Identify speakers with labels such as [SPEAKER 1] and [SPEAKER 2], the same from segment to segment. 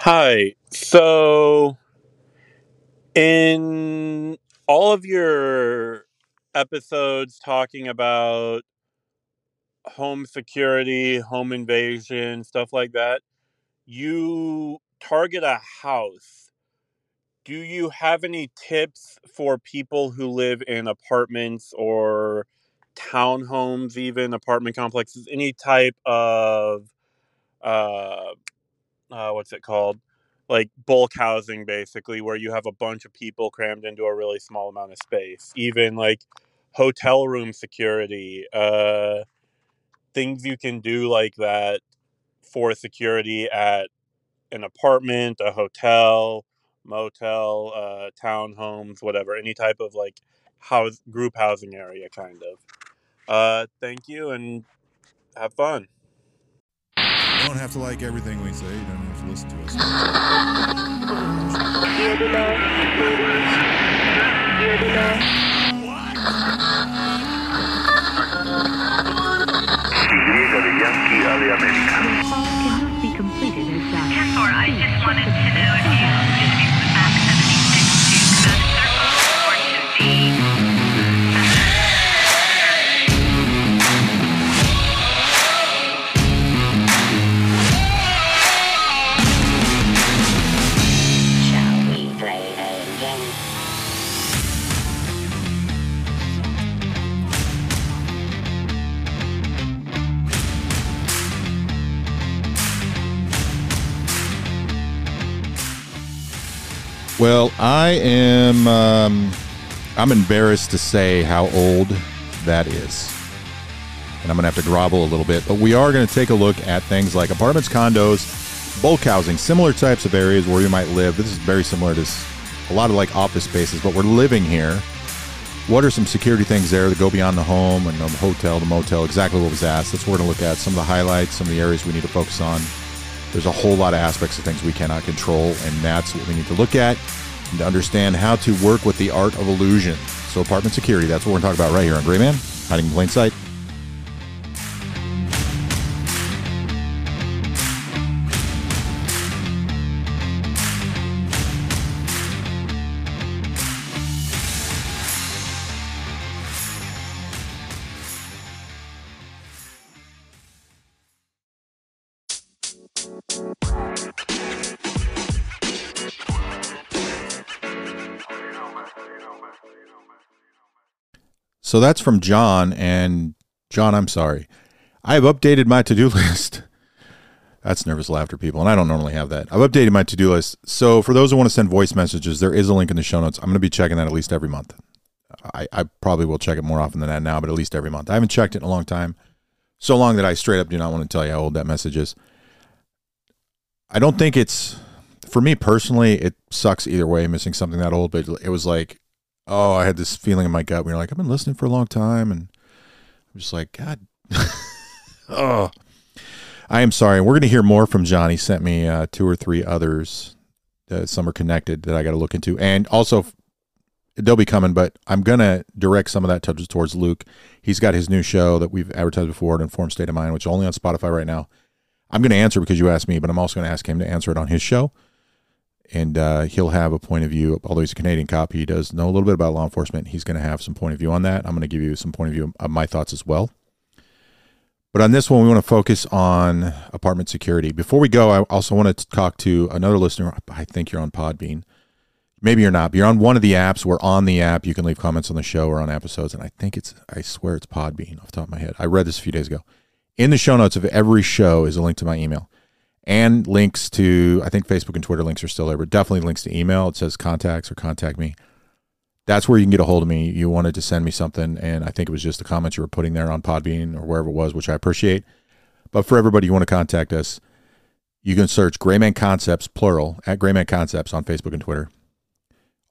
[SPEAKER 1] Hi. So, in all of your episodes talking about home security, home invasion, stuff like that, you target a house. Do you have any tips for people who live in apartments or townhomes, even apartment complexes, any type of uh, uh, what's it called? Like bulk housing, basically, where you have a bunch of people crammed into a really small amount of space. Even like hotel room security, uh, things you can do like that for security at an apartment, a hotel, motel, uh, townhomes, whatever, any type of like house group housing area, kind of. Uh, thank you and have fun.
[SPEAKER 2] You don't have to like everything we say. You don't have to listen to us.
[SPEAKER 3] Y de Yankee A de América.
[SPEAKER 2] Well, I am. Um, I'm embarrassed to say how old that is, and I'm going to have to grovel a little bit. But we are going to take a look at things like apartments, condos, bulk housing, similar types of areas where you might live. This is very similar to a lot of like office spaces, but we're living here. What are some security things there that go beyond the home and the hotel, the motel? Exactly what was asked. That's what we're going to look at. Some of the highlights, some of the areas we need to focus on. There's a whole lot of aspects of things we cannot control, and that's what we need to look at and to understand how to work with the art of illusion. So, apartment security, that's what we're going to talk about right here on Grayman, hiding in plain sight. So that's from John. And John, I'm sorry. I have updated my to do list. That's nervous laughter, people. And I don't normally have that. I've updated my to do list. So for those who want to send voice messages, there is a link in the show notes. I'm going to be checking that at least every month. I, I probably will check it more often than that now, but at least every month. I haven't checked it in a long time. So long that I straight up do not want to tell you how old that message is. I don't think it's, for me personally, it sucks either way, missing something that old, but it was like, oh, I had this feeling in my gut. We were like, I've been listening for a long time, and I'm just like, God, oh, I am sorry. We're going to hear more from John. He sent me uh, two or three others. Uh, some are connected that I got to look into, and also they'll be coming. But I'm going to direct some of that touches towards Luke. He's got his new show that we've advertised before, an informed state of mind, which is only on Spotify right now. I'm going to answer because you asked me, but I'm also going to ask him to answer it on his show and uh, he'll have a point of view. Although he's a Canadian cop, he does know a little bit about law enforcement. He's going to have some point of view on that. I'm going to give you some point of view of my thoughts as well. But on this one, we want to focus on apartment security. Before we go, I also want to talk to another listener. I think you're on Podbean. Maybe you're not, but you're on one of the apps. We're on the app. You can leave comments on the show or on episodes. And I think it's, I swear it's Podbean off the top of my head. I read this a few days ago. In the show notes of every show is a link to my email and links to I think Facebook and Twitter links are still there, but definitely links to email. It says contacts or contact me. That's where you can get a hold of me. You wanted to send me something, and I think it was just the comments you were putting there on Podbean or wherever it was, which I appreciate. But for everybody you want to contact us, you can search Grayman Concepts, plural, at Grayman Concepts on Facebook and Twitter.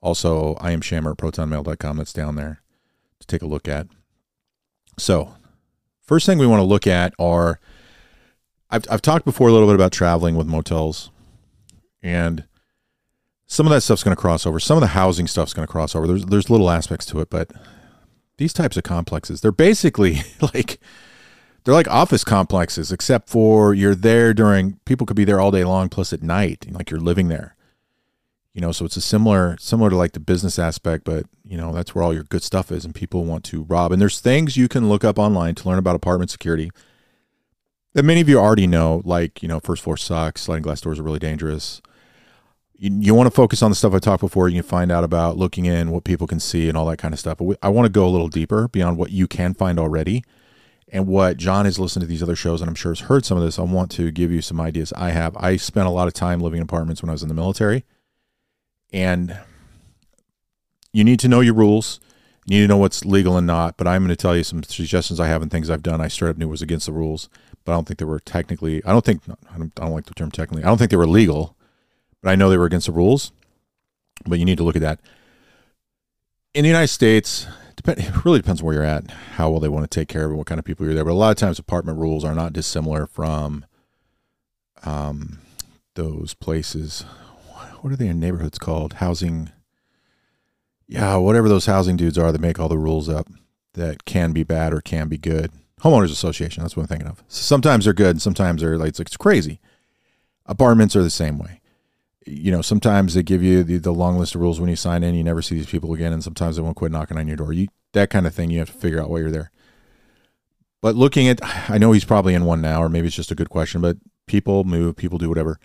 [SPEAKER 2] Also, I am Shammer at protonmail.com. That's down there to take a look at. So, first thing we want to look at are I've I've talked before a little bit about traveling with motels, and some of that stuff's going to cross over. Some of the housing stuff's going to cross over. There's there's little aspects to it, but these types of complexes, they're basically like they're like office complexes, except for you're there during people could be there all day long, plus at night, like you're living there. You know, so it's a similar similar to like the business aspect, but you know that's where all your good stuff is, and people want to rob. And there's things you can look up online to learn about apartment security that many of you already know, like you know, first floor sucks, sliding glass doors are really dangerous. You, you want to focus on the stuff I talked before. You can find out about looking in, what people can see, and all that kind of stuff. But I want to go a little deeper beyond what you can find already and what John has listened to these other shows, and I'm sure has heard some of this. I want to give you some ideas I have. I spent a lot of time living in apartments when I was in the military, and you need to know your rules. You need to know what's legal and not. But I'm going to tell you some suggestions I have and things I've done. I straight up knew was against the rules, but I don't think they were technically. I don't think I don't, I don't like the term technically. I don't think they were legal, but I know they were against the rules. But you need to look at that. In the United States, depend, it really depends where you're at, how well they want to take care of it, what kind of people you're there. But a lot of times, apartment rules are not dissimilar from um, those places. What are they in neighborhoods called? Housing. Yeah, whatever those housing dudes are that make all the rules up that can be bad or can be good. Homeowners Association, that's what I'm thinking of. Sometimes they're good, sometimes they're like, it's, it's crazy. Apartments are the same way you know, sometimes they give you the, the long list of rules when you sign in. You never see these people again, and sometimes they won't quit knocking on your door. You that kind of thing. You have to figure out why you're there. But looking at, I know he's probably in one now, or maybe it's just a good question. But people move, people do whatever.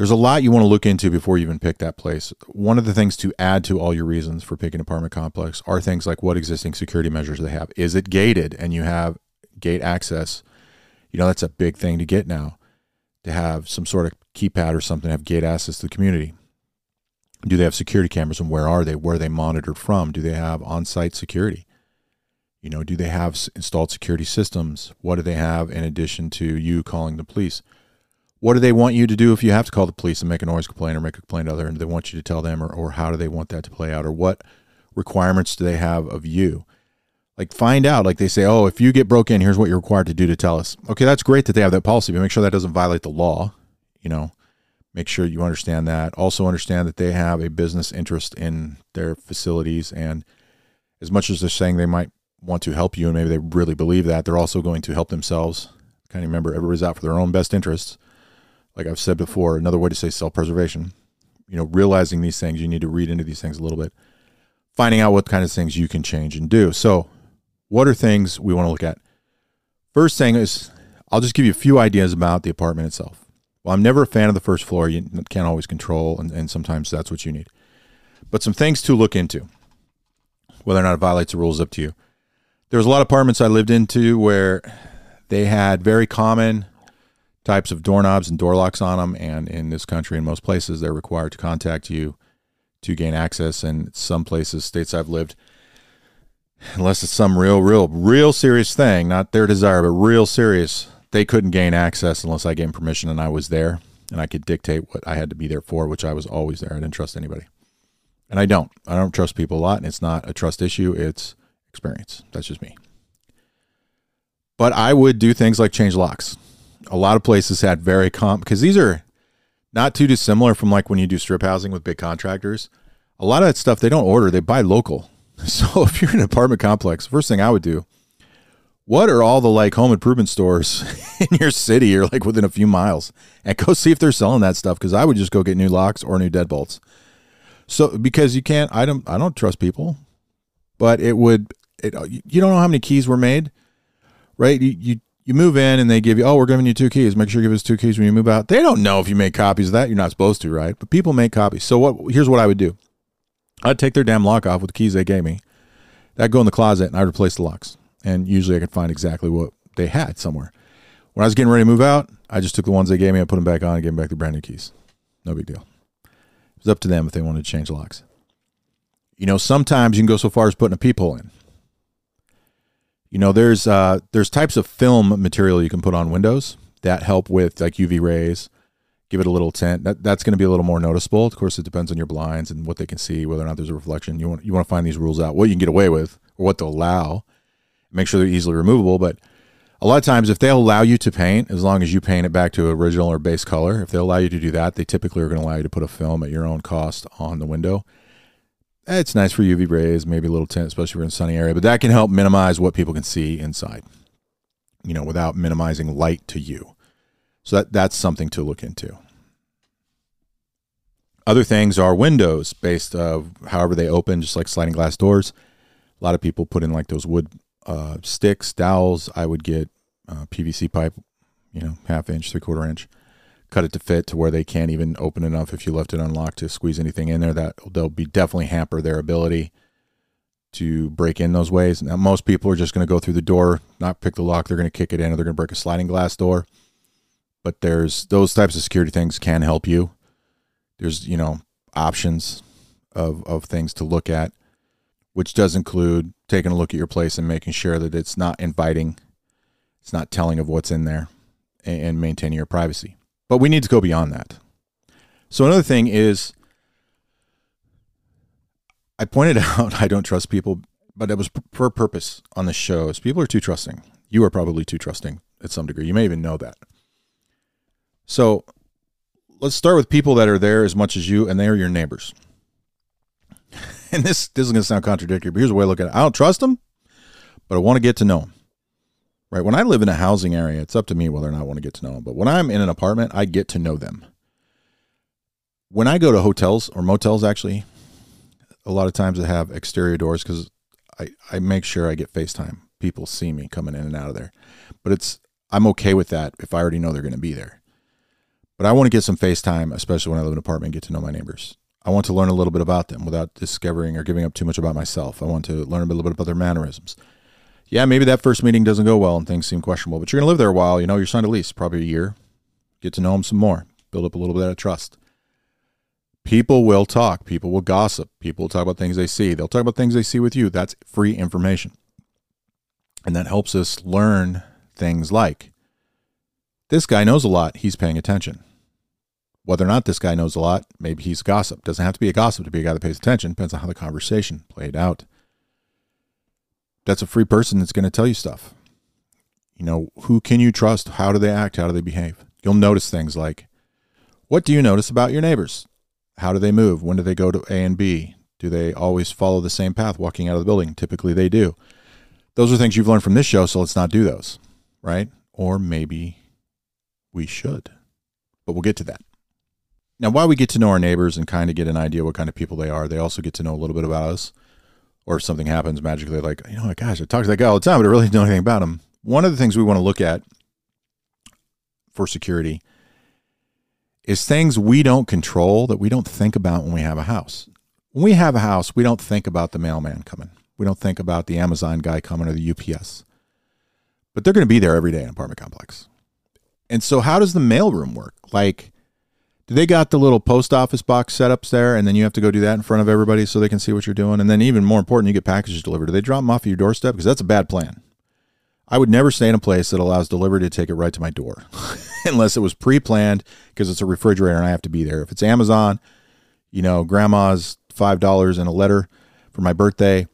[SPEAKER 2] There's a lot you want to look into before you even pick that place. One of the things to add to all your reasons for picking apartment complex are things like what existing security measures they have. Is it gated and you have gate access? You know, that's a big thing to get now to have some sort of keypad or something, have gate access to the community. Do they have security cameras and where are they? Where are they monitored from? Do they have on site security? You know, do they have installed security systems? What do they have in addition to you calling the police? What do they want you to do if you have to call the police and make a noise complaint or make a complaint to other? And they want you to tell them, or, or how do they want that to play out? Or what requirements do they have of you? Like find out. Like they say, oh, if you get broke in, here's what you're required to do to tell us. Okay, that's great that they have that policy, but make sure that doesn't violate the law. You know, make sure you understand that. Also understand that they have a business interest in their facilities, and as much as they're saying they might want to help you, and maybe they really believe that, they're also going to help themselves. Kind of remember, everybody's out for their own best interests like I've said before, another way to say self preservation. You know, realizing these things, you need to read into these things a little bit, finding out what kind of things you can change and do. So, what are things we want to look at? First thing is, I'll just give you a few ideas about the apartment itself. Well, I'm never a fan of the first floor. You can't always control, and, and sometimes that's what you need. But some things to look into. Whether or not it violates the rules up to you. There was a lot of apartments I lived into where they had very common types of doorknobs and door locks on them. And in this country, in most places, they're required to contact you to gain access. And some places, states I've lived, unless it's some real, real, real serious thing, not their desire, but real serious, they couldn't gain access unless I gave them permission and I was there and I could dictate what I had to be there for, which I was always there. I didn't trust anybody. And I don't. I don't trust people a lot. And it's not a trust issue, it's experience. That's just me. But I would do things like change locks a lot of places had very comp because these are not too dissimilar from like when you do strip housing with big contractors. A lot of that stuff they don't order; they buy local. So if you're in an apartment complex, first thing I would do, what are all the like home improvement stores in your city or like within a few miles, and go see if they're selling that stuff. Because I would just go get new locks or new deadbolts. So because you can't, I don't, I don't trust people, but it would. It, you don't know how many keys were made, right? You, you you move in and they give you, oh, we're giving you two keys. Make sure you give us two keys when you move out. They don't know if you make copies of that. You're not supposed to, right? But people make copies. So what? Here's what I would do. I'd take their damn lock off with the keys they gave me. That'd go in the closet and I'd replace the locks. And usually I could find exactly what they had somewhere. When I was getting ready to move out, I just took the ones they gave me, I put them back on, and gave them back the brand new keys. No big deal. It was up to them if they wanted to change locks. You know, sometimes you can go so far as putting a peephole in. You know, there's uh, there's types of film material you can put on windows that help with like UV rays, give it a little tint. That, that's going to be a little more noticeable. Of course, it depends on your blinds and what they can see, whether or not there's a reflection. You want you want to find these rules out, what you can get away with or what to allow. Make sure they're easily removable. But a lot of times, if they'll allow you to paint, as long as you paint it back to original or base color, if they allow you to do that, they typically are going to allow you to put a film at your own cost on the window. It's nice for UV rays, maybe a little tint, especially if you're in a sunny area, but that can help minimize what people can see inside. you know, without minimizing light to you. So that that's something to look into. Other things are windows based of however they open, just like sliding glass doors. A lot of people put in like those wood uh, sticks, dowels. I would get uh, PVC pipe, you know, half inch, three quarter inch, cut it to fit to where they can't even open enough if you left it unlocked to squeeze anything in there. That they'll be definitely hamper their ability to break in those ways. Now, most people are just going to go through the door, not pick the lock. They're going to kick it in, or they're going to break a sliding glass door. But there's those types of security things can help you. There's you know options of of things to look at, which does include taking a look at your place and making sure that it's not inviting, it's not telling of what's in there, and, and maintaining your privacy. But we need to go beyond that. So another thing is I pointed out I don't trust people, but it was p- for a purpose on the show. Is people are too trusting. You are probably too trusting at some degree. You may even know that. So let's start with people that are there as much as you, and they are your neighbors. And this, this is going to sound contradictory, but here's the way I look at it. I don't trust them, but I want to get to know them. Right? When I live in a housing area, it's up to me whether or not I want to get to know them. But when I'm in an apartment, I get to know them. When I go to hotels or motels, actually, a lot of times I have exterior doors because I, I make sure I get FaceTime. People see me coming in and out of there. But it's I'm okay with that if I already know they're going to be there. But I want to get some FaceTime, especially when I live in an apartment, and get to know my neighbors. I want to learn a little bit about them without discovering or giving up too much about myself. I want to learn a little bit about their mannerisms. Yeah, maybe that first meeting doesn't go well and things seem questionable, but you're going to live there a while. You know, you're signed a lease, probably a year. Get to know them some more, build up a little bit of trust. People will talk. People will gossip. People will talk about things they see. They'll talk about things they see with you. That's free information. And that helps us learn things like this guy knows a lot. He's paying attention. Whether or not this guy knows a lot, maybe he's gossip. Doesn't have to be a gossip to be a guy that pays attention. Depends on how the conversation played out. That's a free person that's going to tell you stuff. You know, who can you trust? How do they act? How do they behave? You'll notice things like, what do you notice about your neighbors? How do they move? When do they go to A and B? Do they always follow the same path walking out of the building? Typically they do. Those are things you've learned from this show, so let's not do those, right? Or maybe we should. But we'll get to that. Now, while we get to know our neighbors and kind of get an idea what kind of people they are, they also get to know a little bit about us. Or if something happens magically, like, you know, what, gosh, I talk to that guy all the time, but I really don't know anything about him. One of the things we want to look at for security is things we don't control that we don't think about when we have a house. When we have a house, we don't think about the mailman coming. We don't think about the Amazon guy coming or the UPS. But they're going to be there every day in an apartment complex. And so how does the mailroom work? Like do they got the little post office box setups there and then you have to go do that in front of everybody so they can see what you're doing? And then even more important, you get packages delivered. Do they drop them off at your doorstep? Because that's a bad plan. I would never stay in a place that allows delivery to take it right to my door unless it was pre-planned because it's a refrigerator and I have to be there. If it's Amazon, you know, grandma's $5 and a letter for my birthday,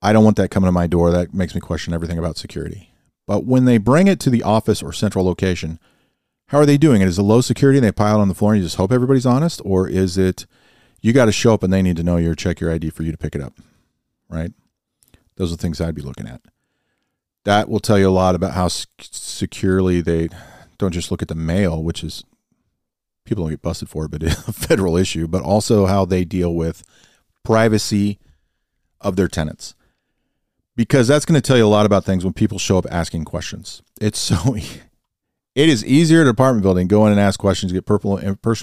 [SPEAKER 2] I don't want that coming to my door. That makes me question everything about security. But when they bring it to the office or central location, how are they doing it? Is it low security and they pile on the floor and you just hope everybody's honest? Or is it you got to show up and they need to know your check your ID for you to pick it up? Right? Those are things I'd be looking at. That will tell you a lot about how securely they don't just look at the mail, which is people don't get busted for it, but a federal issue, but also how they deal with privacy of their tenants. Because that's going to tell you a lot about things when people show up asking questions. It's so it is easier to apartment building go in and ask questions, get personal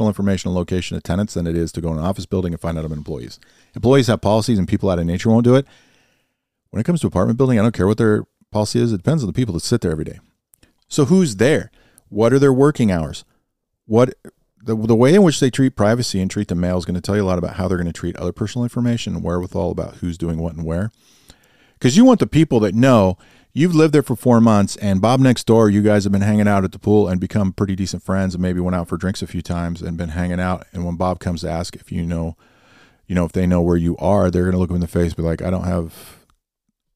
[SPEAKER 2] information and location of tenants than it is to go in an office building and find out about employees. Employees have policies and people out of nature won't do it. When it comes to apartment building, I don't care what their policy is. It depends on the people that sit there every day. So who's there? What are their working hours? What the, the way in which they treat privacy and treat the mail is going to tell you a lot about how they're going to treat other personal information and wherewithal about who's doing what and where. Because you want the people that know you've lived there for four months, and Bob next door, you guys have been hanging out at the pool and become pretty decent friends, and maybe went out for drinks a few times and been hanging out. And when Bob comes to ask if you know, you know, if they know where you are, they're going to look him in the face, be like, I don't have,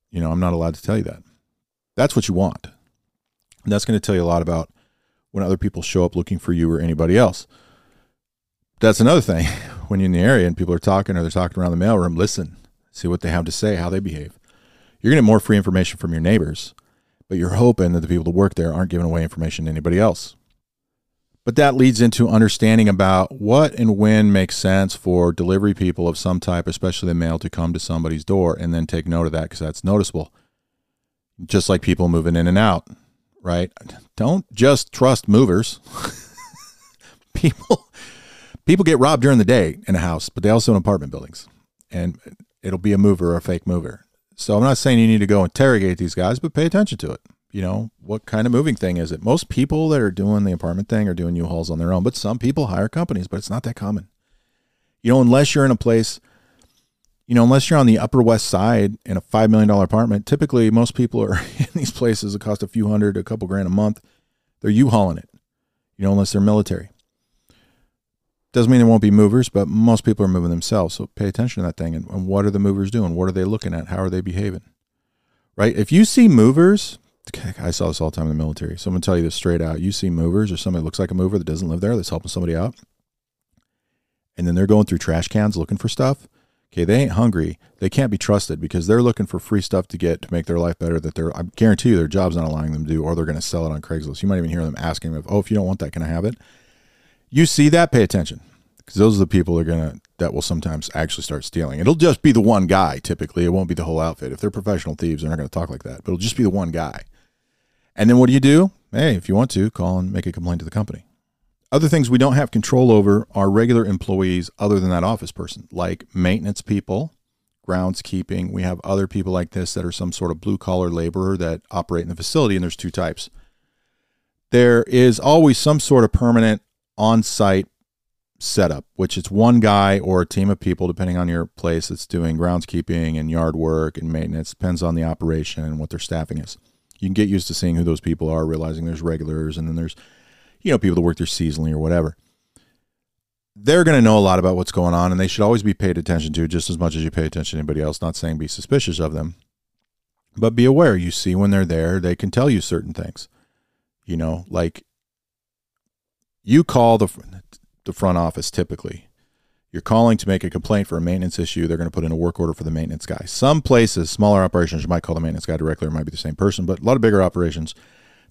[SPEAKER 2] you know, I'm not allowed to tell you that. That's what you want. And that's going to tell you a lot about when other people show up looking for you or anybody else. That's another thing. When you're in the area and people are talking or they're talking around the mailroom, listen, see what they have to say, how they behave. You're going to get more free information from your neighbors but you're hoping that the people that work there aren't giving away information to anybody else. But that leads into understanding about what and when makes sense for delivery people of some type, especially the mail, to come to somebody's door and then take note of that because that's noticeable. Just like people moving in and out, right? Don't just trust movers. people people get robbed during the day in a house, but they also in apartment buildings. And it'll be a mover or a fake mover. So I'm not saying you need to go interrogate these guys, but pay attention to it. You know, what kind of moving thing is it? Most people that are doing the apartment thing are doing U-Hauls on their own, but some people hire companies, but it's not that common. You know, unless you're in a place, you know, unless you're on the Upper West Side in a $5 million apartment, typically most people are in these places that cost a few hundred, a couple grand a month. They're U-Hauling it, you know, unless they're military. Doesn't mean there won't be movers, but most people are moving themselves. So pay attention to that thing. And, and what are the movers doing? What are they looking at? How are they behaving? Right? If you see movers, I saw this all the time in the military. So I'm going to tell you this straight out. You see movers or somebody looks like a mover that doesn't live there that's helping somebody out. And then they're going through trash cans looking for stuff. Okay, they ain't hungry. They can't be trusted because they're looking for free stuff to get to make their life better that they're I guarantee you their job's not allowing them to do, or they're going to sell it on Craigslist. You might even hear them asking them, oh, if you don't want that, can I have it? You see that, pay attention. Because those are the people that are gonna that will sometimes actually start stealing. It'll just be the one guy typically. It won't be the whole outfit. If they're professional thieves, they're not gonna talk like that. But it'll just be the one guy. And then what do you do? Hey, if you want to, call and make a complaint to the company. Other things we don't have control over are regular employees other than that office person, like maintenance people, groundskeeping. We have other people like this that are some sort of blue collar laborer that operate in the facility, and there's two types. There is always some sort of permanent on site setup, which is one guy or a team of people, depending on your place, that's doing groundskeeping and yard work and maintenance. Depends on the operation and what their staffing is. You can get used to seeing who those people are, realizing there's regulars and then there's, you know, people that work there seasonally or whatever. They're going to know a lot about what's going on and they should always be paid attention to just as much as you pay attention to anybody else. Not saying be suspicious of them, but be aware. You see when they're there, they can tell you certain things. You know, like you call the the front office typically. You're calling to make a complaint for a maintenance issue. They're going to put in a work order for the maintenance guy. Some places, smaller operations, you might call the maintenance guy directly or might be the same person, but a lot of bigger operations,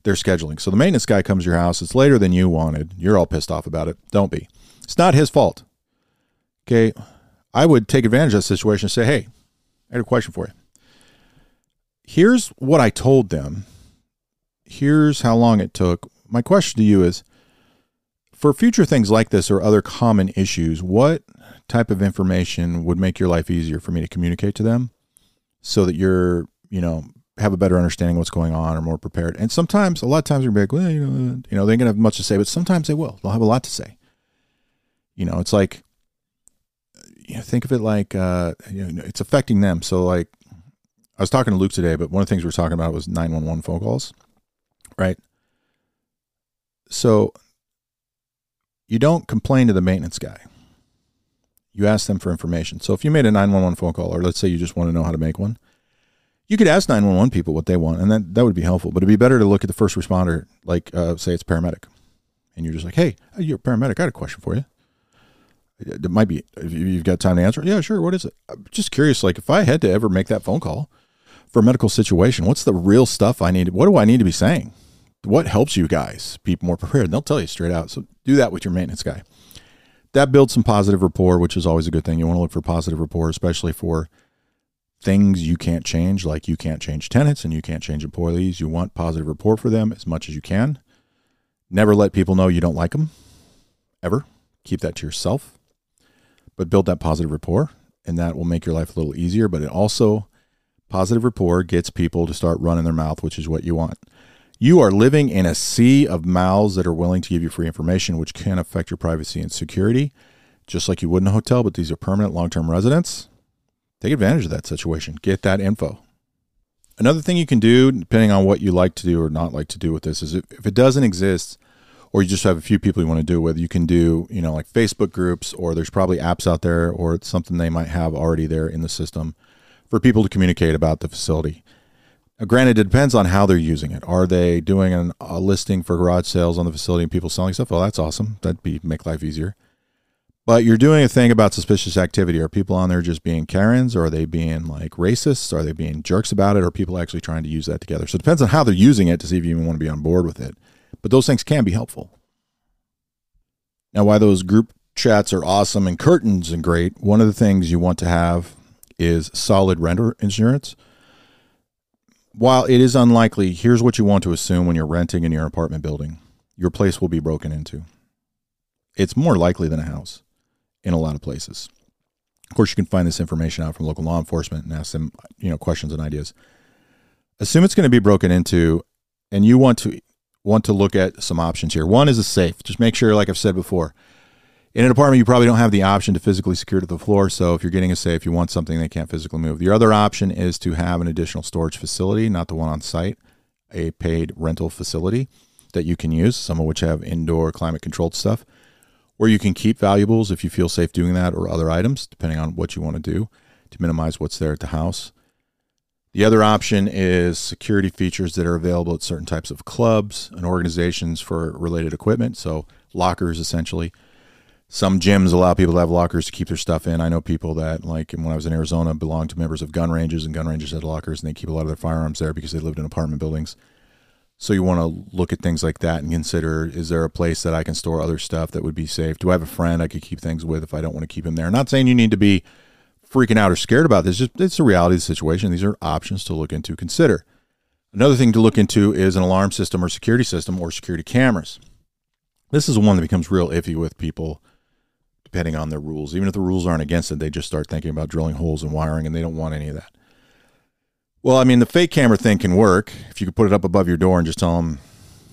[SPEAKER 2] they're scheduling. So the maintenance guy comes to your house. It's later than you wanted. You're all pissed off about it. Don't be. It's not his fault. Okay. I would take advantage of the situation and say, hey, I had a question for you. Here's what I told them. Here's how long it took. My question to you is for future things like this or other common issues, what type of information would make your life easier for me to communicate to them so that you're, you know, have a better understanding of what's going on or more prepared? And sometimes, a lot of times, you're like, well, you know, you know, they ain't gonna have much to say, but sometimes they will. They'll have a lot to say. You know, it's like, you know, think of it like, uh, you know, it's affecting them. So, like, I was talking to Luke today, but one of the things we were talking about was 911 phone calls, right? So you don't complain to the maintenance guy. You ask them for information. So if you made a 911 phone call, or let's say you just want to know how to make one, you could ask 911 people what they want, and that, that would be helpful. But it'd be better to look at the first responder, like uh, say it's paramedic, and you're just like, hey, you're a paramedic. I got a question for you. It might be, if you've got time to answer, yeah, sure. What is it? I'm just curious. Like, if I had to ever make that phone call for a medical situation, what's the real stuff I need? What do I need to be saying? What helps you guys be more prepared? And they'll tell you straight out. So do that with your maintenance guy. That builds some positive rapport, which is always a good thing. You want to look for positive rapport, especially for things you can't change, like you can't change tenants and you can't change employees. You want positive rapport for them as much as you can. Never let people know you don't like them, ever. Keep that to yourself, but build that positive rapport, and that will make your life a little easier. But it also, positive rapport gets people to start running their mouth, which is what you want. You are living in a sea of mouths that are willing to give you free information, which can affect your privacy and security, just like you would in a hotel, but these are permanent long term residents. Take advantage of that situation. Get that info. Another thing you can do, depending on what you like to do or not like to do with this, is if, it doesn't exist, or you just have a few people you want to do it with, you can do, you know, like Facebook groups, or there's probably apps out there, or it's something they might have already there in the system for people to communicate about the facility. Now, granted, it depends on how they're using it. Are they doing an, a listing for garage sales on the facility and people selling stuff? Well, that's awesome. That'd be make life easier. But you're doing a thing about suspicious activity. Are people on there just being Karens? Or are they being like racists? Are they being jerks about it? Or are people actually trying to use that together? So it depends on how they're using it to see if you even want to be on board with it. But those things can be helpful. Now, why those group chats are awesome and curtains and great, one of the things you want to have is solid renter insurance. While it is unlikely, here's what you want to assume when you're renting in your apartment building your place will be broken into. It's more likely than a house in a lot of places. Of course, you can find this information out from local law enforcement and ask them, you know, questions and ideas. Assume it's going to be broken into, and you want to want to look at some options here. One is a safe. Just make sure, like I've said before, in an apartment, you probably don't have the option to physically secure to the floor. So if you're getting a safe, if you want something they can't physically move. The other option is to have an additional storage facility, not the one on site, a paid rental facility that you can use, some of which have indoor climate controlled stuff, where you can keep valuables if you feel safe doing that or other items, depending on what you want to do to minimize what's there at the house. The other option is security features that are available at certain types of clubs and organizations for related equipment. So, lockers essentially. Some gyms allow people to have lockers to keep their stuff in. I know people that, like when I was in Arizona, belonged to members of gun ranges, and gun ranges had lockers, and they keep a lot of their firearms there because they lived in apartment buildings. So you want to look at things like that and consider: is there a place that I can store other stuff that would be safe? Do I have a friend I could keep things with if I don't want to keep them there? I'm Not saying you need to be freaking out or scared about this. Just it's the reality of the situation. These are options to look into, consider. Another thing to look into is an alarm system or security system or security cameras. This is one that becomes real iffy with people depending on their rules. Even if the rules aren't against it, they just start thinking about drilling holes and wiring and they don't want any of that. Well, I mean, the fake camera thing can work if you could put it up above your door and just tell them,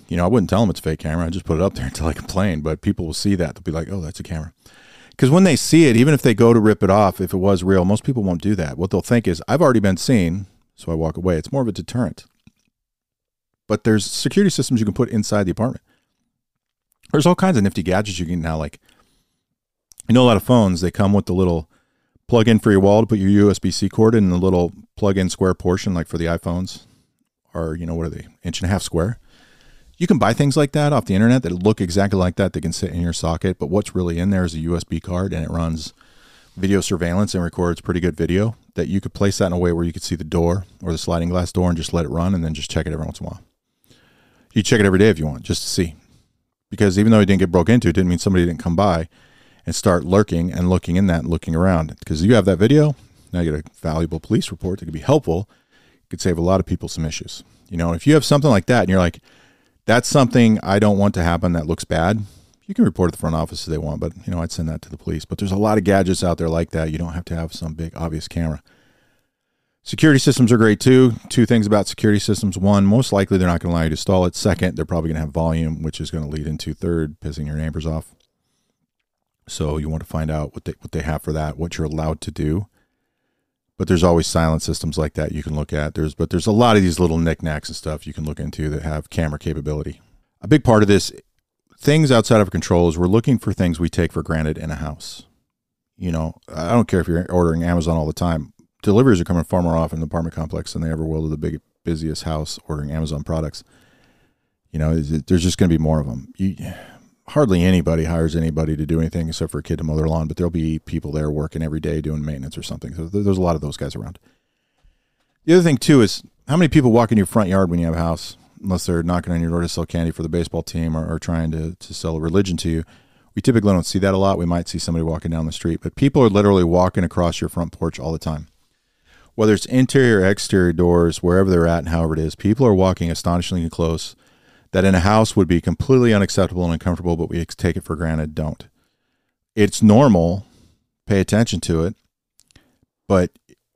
[SPEAKER 2] you know, I wouldn't tell them it's a fake camera. I just put it up there until I complain. But people will see that. They'll be like, oh, that's a camera. Because when they see it, even if they go to rip it off, if it was real, most people won't do that. What they'll think is, I've already been seen, so I walk away. It's more of a deterrent. But there's security systems you can put inside the apartment. There's all kinds of nifty gadgets you can now, like, you know, a lot of phones, they come with the little plug in for your wall to put your USB C cord in the little plug in square portion, like for the iPhones, or, you know, what are they, inch and a half square? You can buy things like that off the internet that look exactly like that. They can sit in your socket, but what's really in there is a USB card and it runs video surveillance and records pretty good video that you could place that in a way where you could see the door or the sliding glass door and just let it run and then just check it every once in a while. You check it every day if you want, just to see. Because even though it didn't get broke into, it didn't mean somebody didn't come by and start lurking and looking in that and looking around. Because you have that video, now you get a valuable police report that could be helpful. Could save a lot of people some issues. You know, if you have something like that and you're like, that's something I don't want to happen that looks bad, you can report at the front office if they want, but you know, I'd send that to the police. But there's a lot of gadgets out there like that. You don't have to have some big obvious camera. Security systems are great too. Two things about security systems. One, most likely they're not going to allow you to install it. Second, they're probably going to have volume, which is going to lead into third, pissing your neighbors off. So you want to find out what they what they have for that, what you're allowed to do. But there's always silent systems like that you can look at. There's but there's a lot of these little knickknacks and stuff you can look into that have camera capability. A big part of this things outside of control is we're looking for things we take for granted in a house. You know, I don't care if you're ordering Amazon all the time. Deliveries are coming far more often in the apartment complex than they ever will to the big busiest house ordering Amazon products. You know, there's just going to be more of them. You, hardly anybody hires anybody to do anything except for a kid to mow their lawn, but there'll be people there working every day doing maintenance or something. So there's a lot of those guys around. The other thing too is how many people walk in your front yard when you have a house, unless they're knocking on your door to sell candy for the baseball team or, or trying to, to sell a religion to you. We typically don't see that a lot. We might see somebody walking down the street, but people are literally walking across your front porch all the time. Whether it's interior or exterior doors, wherever they're at and however it is, people are walking astonishingly close that in a house would be completely unacceptable and uncomfortable, but we take it for granted, don't. It's normal, pay attention to it, but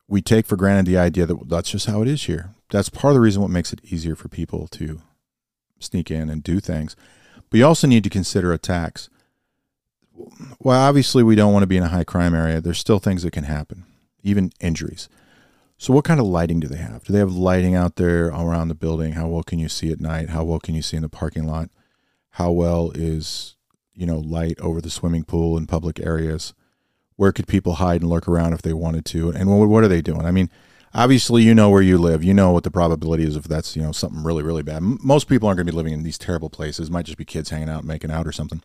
[SPEAKER 2] we take for granted the idea that that's just how it is here. That's part of the reason what makes it easier for people to sneak in and do things. But you also need to consider attacks. Well, obviously, we don't want to be in a high crime area. There's still things that can happen, even injuries. So, what kind of lighting do they have? Do they have lighting out there around the building? How well can you see at night? How well can you see in the parking lot? How well is you know light over the swimming pool and public areas? Where could people hide and lurk around if they wanted to? And what, what are they doing? I mean, obviously, you know where you live. You know what the probability is if that's you know something really really bad. Most people aren't going to be living in these terrible places. It might just be kids hanging out, making out, or something.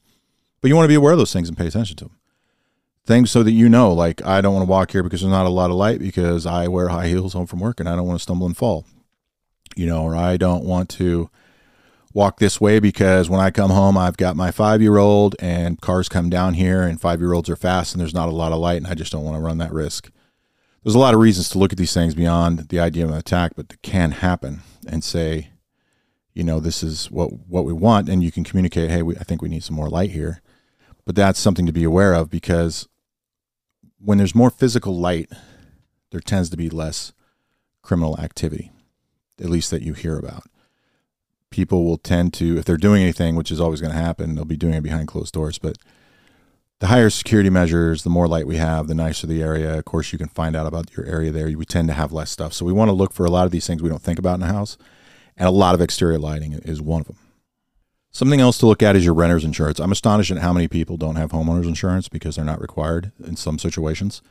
[SPEAKER 2] But you want to be aware of those things and pay attention to them. Things so that you know, like I don't want to walk here because there's not a lot of light because I wear high heels home from work and I don't want to stumble and fall. You know, or I don't want to walk this way because when I come home, I've got my five year old and cars come down here and five year olds are fast and there's not a lot of light and I just don't want to run that risk. There's a lot of reasons to look at these things beyond the idea of an attack, but it can happen and say, you know, this is what what we want, and you can communicate, hey, we, I think we need some more light here. But that's something to be aware of because when there's more physical light, there tends to be less criminal activity, at least that you hear about. People will tend to, if they're doing anything, which is always going to happen, they'll be doing it behind closed doors. But the higher security measures, the more light we have, the nicer the area. Of course, you can find out about your area there. We tend to have less stuff. So we want to look for a lot of these things we don't think about in a house. And a lot of exterior lighting is one of them. Something else to look at is your renter's insurance. I'm astonished at how many people don't have homeowners insurance because they're not required in some situations.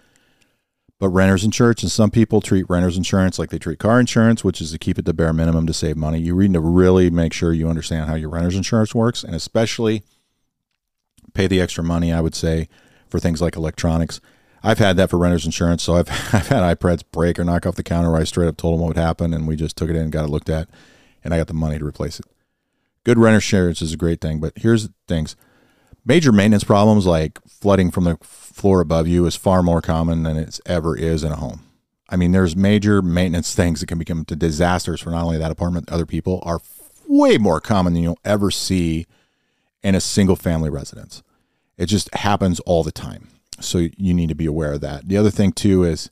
[SPEAKER 2] But renter's insurance, and some people treat renter's insurance like they treat car insurance, which is to keep it to bare minimum to save money. You need to really make sure you understand how your renter's insurance works, and especially pay the extra money, I would say, for things like electronics. I've had that for renter's insurance, so I've, I've had iPads break or knock off the counter where I straight up told them what would happen, and we just took it in and got it looked at, and I got the money to replace it. Good renter insurance is a great thing, but here's things. Major maintenance problems like flooding from the floor above you is far more common than it ever is in a home. I mean, there's major maintenance things that can become disasters for not only that apartment, other people are way more common than you'll ever see in a single family residence. It just happens all the time. So you need to be aware of that. The other thing too is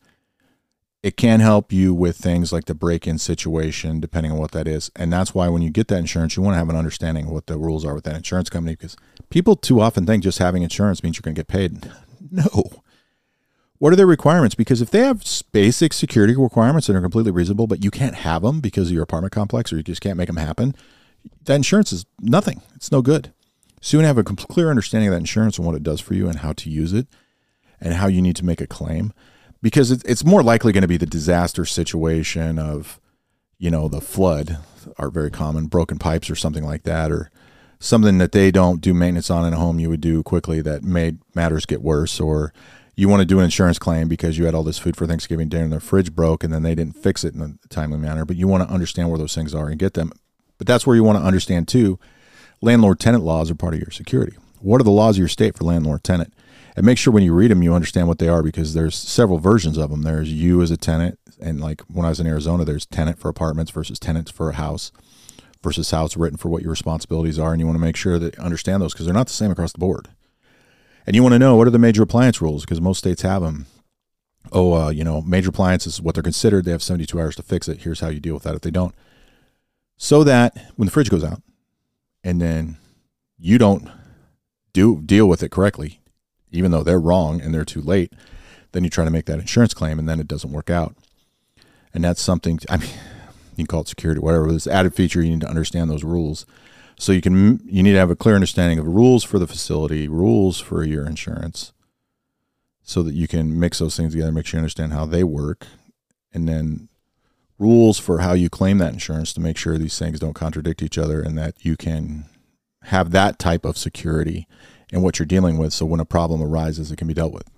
[SPEAKER 2] it can help you with things like the break-in situation depending on what that is. And that's why when you get that insurance you want to have an understanding of what the rules are with that insurance company because people too often think just having insurance means you're going to get paid. No. What are their requirements? Because if they have basic security requirements that are completely reasonable but you can't have them because of your apartment complex or you just can't make them happen that insurance is nothing. It's no good. So you want to have a clear understanding of that insurance and what it does for you and how to use it and how you need to make a claim because it's more likely going to be the disaster situation of you know the flood are very common broken pipes or something like that or something that they don't do maintenance on in a home you would do quickly that made matters get worse or you want to do an insurance claim because you had all this food for Thanksgiving dinner and the fridge broke and then they didn't fix it in a timely manner but you want to understand where those things are and get them. But that's where you want to understand too landlord tenant laws are part of your security. What are the laws of your state for landlord tenant and make sure when you read them you understand what they are because there's several versions of them there's you as a tenant and like when i was in arizona there's tenant for apartments versus tenants for a house versus how it's written for what your responsibilities are and you want to make sure that you understand those because they're not the same across the board. And you want to know what are the major appliance rules? Because most states have them oh uh, you know major appliances is what they're considered they have 72 hours to fix it here's how you deal with that if they don't. So that when the fridge goes out and then you don't do deal with it correctly even though they're wrong and they're too late, then you try to make that insurance claim and then it doesn't work out. And that's something, I mean, you can call it security, whatever. This added feature, you need to understand those rules. So you can, you need to have a clear understanding of rules for the facility, rules for your insurance, so that you can mix those things together, make sure you understand how they work, and then rules for how you claim that insurance to make sure these things don't contradict each other and that you can have that type of security and what you're dealing with. So when a problem arises, it can be dealt with.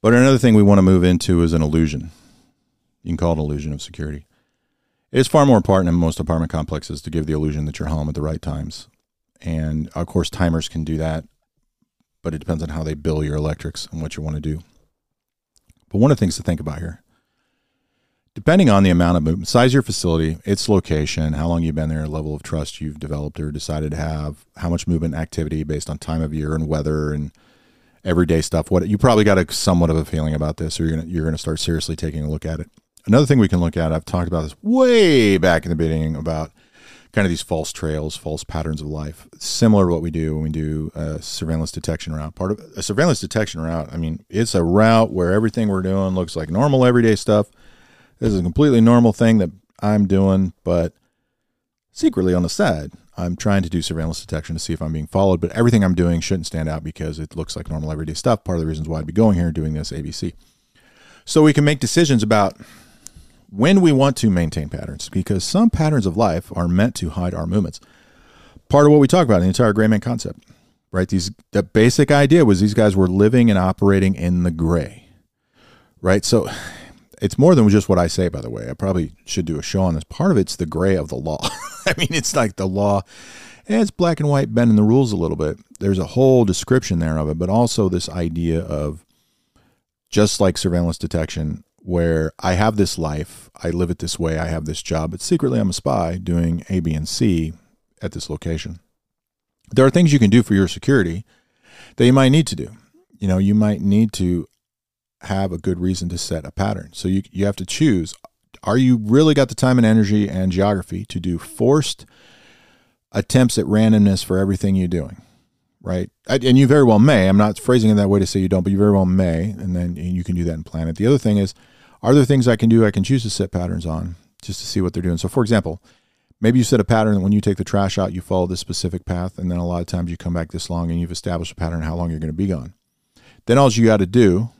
[SPEAKER 2] But another thing we want to move into is an illusion. You can call it illusion of security. It is far more important in most apartment complexes to give the illusion that you're home at the right times. And of course, timers can do that, but it depends on how they bill your electrics and what you want to do. But one of the things to think about here depending on the amount of movement, size of your facility, its location, how long you've been there, level of trust you've developed or decided to have, how much movement activity based on time of year and weather and everyday stuff. What you probably got a somewhat of a feeling about this, or you're gonna you're gonna start seriously taking a look at it. Another thing we can look at, I've talked about this way back in the beginning about kind of these false trails, false patterns of life. Similar to what we do when we do a surveillance detection route. Part of a surveillance detection route, I mean, it's a route where everything we're doing looks like normal everyday stuff this is a completely normal thing that I'm doing, but secretly on the side, I'm trying to do surveillance detection to see if I'm being followed. But everything I'm doing shouldn't stand out because it looks like normal everyday stuff. Part of the reasons why I'd be going here and doing this ABC. So we can make decisions about when we want to maintain patterns because some patterns of life are meant to hide our movements. Part of what we talk about in the entire gray man concept. right? These the basic idea was these guys were living and operating in the gray, right? So it's more than just what I say, by the way. I probably should do a show on this. Part of it's the gray of the law. I mean, it's like the law, it's black and white bending the rules a little bit. There's a whole description there of it, but also this idea of just like surveillance detection, where I have this life, I live it this way, I have this job, but secretly I'm a spy doing A, B, and C at this location. There are things you can do for your security that you might need to do. You know, you might need to have a good reason to set a pattern. So you you have to choose are you really got the time and energy and geography to do forced attempts at randomness for everything you're doing? Right. And you very well may. I'm not phrasing it that way to say you don't, but you very well may. And then you can do that and plan it. The other thing is, are there things I can do I can choose to set patterns on just to see what they're doing? So, for example, maybe you set a pattern that when you take the trash out, you follow this specific path. And then a lot of times you come back this long and you've established a pattern how long you're going to be gone. Then all you got to do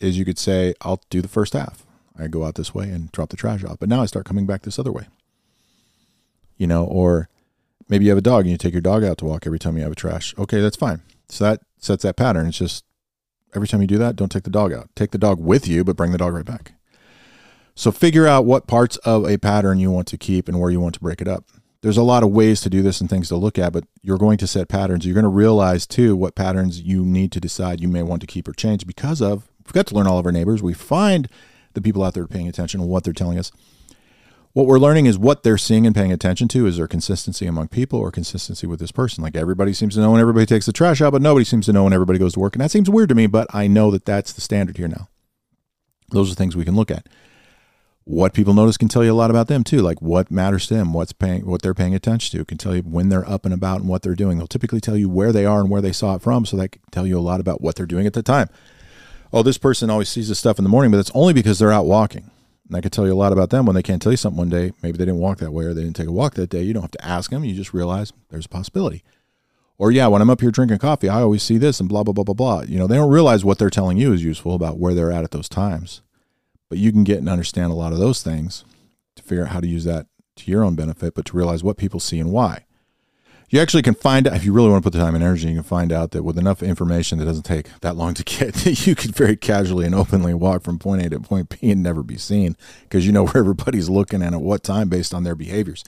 [SPEAKER 2] is you could say, I'll do the first half. I go out this way and drop the trash off. But now I start coming back this other way. You know, or maybe you have a dog and you take your dog out to walk every time you have a trash. Okay, that's fine. So that sets that pattern. It's just every time you do that, don't take the dog out. Take the dog with you, but bring the dog right back. So figure out what parts of a pattern you want to keep and where you want to break it up. There's a lot of ways to do this and things to look at, but you're going to set patterns. You're going to realize too what patterns you need to decide you may want to keep or change because of we've got to learn all of our neighbors. We find the people out there paying attention and what they're telling us. What we're learning is what they're seeing and paying attention to. Is there consistency among people or consistency with this person? Like everybody seems to know when everybody takes the trash out, but nobody seems to know when everybody goes to work. And that seems weird to me, but I know that that's the standard here now. Those are things we can look at. What people notice can tell you a lot about them too, like what matters to them, what's paying, what they're paying attention to, can tell you when they're up and about and what they're doing. They'll typically tell you where they are and where they saw it from, so that can tell you a lot about what they're doing at the time oh, this person always sees this stuff in the morning, but it's only because they're out walking. And I could tell you a lot about them when they can't tell you something one day. Maybe they didn't walk that way or they didn't take a walk that day. You don't have to ask them. You just realize there's a possibility. Or, yeah, when I'm up here drinking coffee, I always see this and blah, blah, blah, blah, blah. You know, they don't realize what they're telling you is useful about where they're at at those times. But you can get and understand a lot of those things to figure out how to use that to your own benefit, but to realize what people see and why you actually can find out if you really want to put the time and energy you can find out that with enough information that doesn't take that long to get you could very casually and openly walk from point a to point b and never be seen because you know where everybody's looking and at what time based on their behaviors.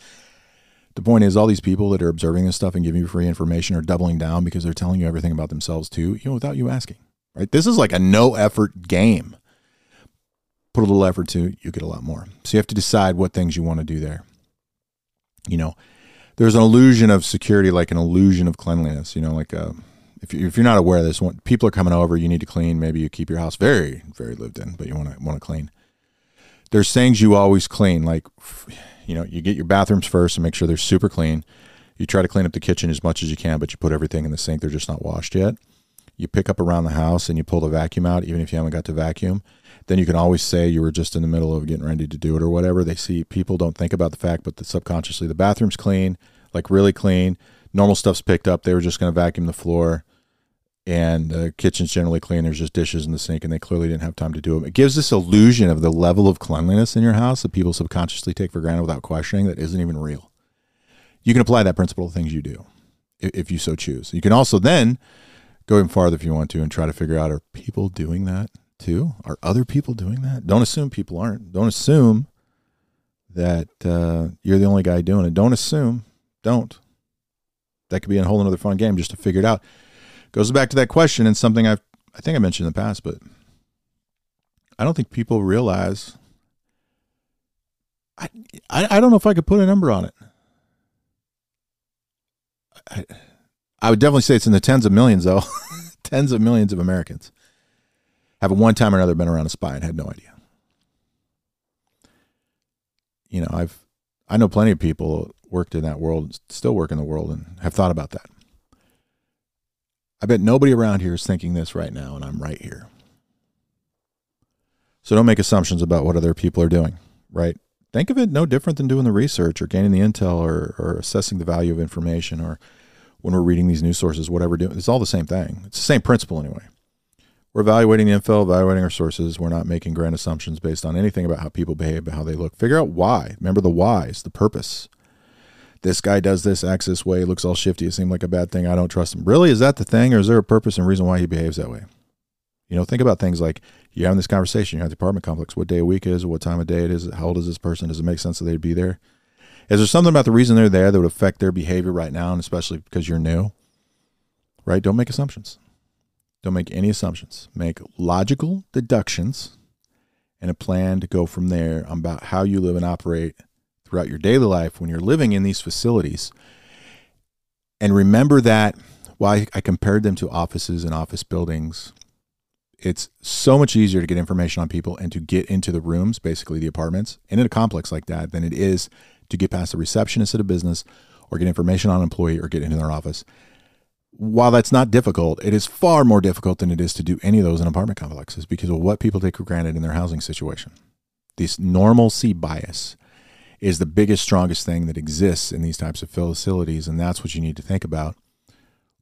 [SPEAKER 2] The point is all these people that are observing this stuff and giving you free information are doubling down because they're telling you everything about themselves too you know without you asking right? This is like a no effort game. Put a little effort to you get a lot more. So you have to decide what things you want to do there. You know there's an illusion of security, like an illusion of cleanliness. You know, like uh, if you, if you're not aware of this, when people are coming over, you need to clean. Maybe you keep your house very very lived in, but you want to want to clean. There's things you always clean, like you know, you get your bathrooms first and make sure they're super clean. You try to clean up the kitchen as much as you can, but you put everything in the sink; they're just not washed yet. You pick up around the house and you pull the vacuum out, even if you haven't got to vacuum then you can always say you were just in the middle of getting ready to do it or whatever. They see people don't think about the fact, but the subconsciously the bathroom's clean, like really clean. Normal stuff's picked up. They were just going to vacuum the floor, and the kitchen's generally clean. There's just dishes in the sink, and they clearly didn't have time to do it. It gives this illusion of the level of cleanliness in your house that people subconsciously take for granted without questioning that isn't even real. You can apply that principle to things you do if you so choose. You can also then go even farther if you want to and try to figure out are people doing that too? Are other people doing that? Don't assume people aren't. Don't assume that uh, you're the only guy doing it. Don't assume. Don't. That could be a whole another fun game just to figure it out. Goes back to that question and something I've I think I mentioned in the past, but I don't think people realize. I I, I don't know if I could put a number on it. I, I would definitely say it's in the tens of millions, though. tens of millions of Americans have at one time or another been around a spy and had no idea. You know, I've I know plenty of people worked in that world, still work in the world, and have thought about that. I bet nobody around here is thinking this right now, and I'm right here. So don't make assumptions about what other people are doing, right? Think of it no different than doing the research or gaining the intel or, or assessing the value of information or when we're reading these news sources, whatever. It's all the same thing. It's the same principle anyway. We're evaluating the info, evaluating our sources. We're not making grand assumptions based on anything about how people behave, how they look. Figure out why. Remember the whys, the purpose. this guy does this, acts this way, looks all shifty. It seemed like a bad thing. I don't trust him. Really, is that the thing, or is there a purpose and reason why he behaves that way? You know, think about things like you're having this conversation. You're at the apartment complex. What day of week is? What time of day it is? How old is this person? Does it make sense that they'd be there? Is there something about the reason they're there that would affect their behavior right now, and especially because you're new? Right? Don't make assumptions. Don't make any assumptions. Make logical deductions and a plan to go from there about how you live and operate throughout your daily life when you're living in these facilities. And remember that why I compared them to offices and office buildings. It's so much easier to get information on people and to get into the rooms, basically the apartments, and in a complex like that than it is to get past the receptionist at a business or get information on an employee or get into their office. While that's not difficult, it is far more difficult than it is to do any of those in apartment complexes because of what people take for granted in their housing situation. This normalcy bias is the biggest, strongest thing that exists in these types of facilities, and that's what you need to think about.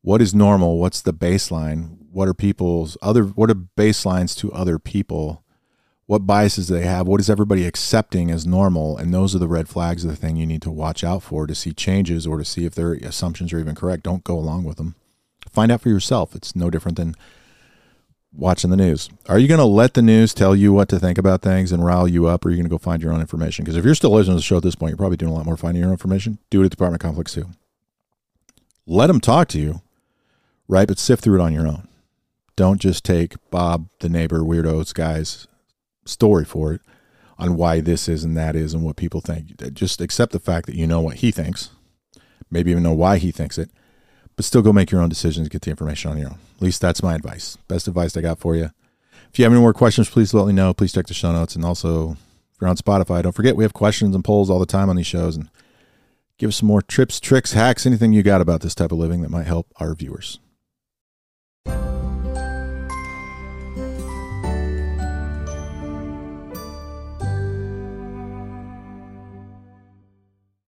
[SPEAKER 2] What is normal? What's the baseline? What are people's other? What are baselines to other people? What biases they have? What is everybody accepting as normal? And those are the red flags of the thing you need to watch out for to see changes or to see if their assumptions are even correct. Don't go along with them. Find out for yourself. It's no different than watching the news. Are you going to let the news tell you what to think about things and rile you up, or are you going to go find your own information? Because if you're still listening to the show at this point, you're probably doing a lot more finding your own information. Do it at the apartment complex too. Let them talk to you, right? But sift through it on your own. Don't just take Bob, the neighbor, weirdos guy's story for it on why this is and that is and what people think. Just accept the fact that you know what he thinks, maybe even know why he thinks it, but still go make your own decisions, get the information on your own. At least that's my advice. Best advice I got for you. If you have any more questions, please let me know. Please check the show notes. And also, if you're on Spotify, don't forget we have questions and polls all the time on these shows. And give us some more tips, tricks, hacks, anything you got about this type of living that might help our viewers.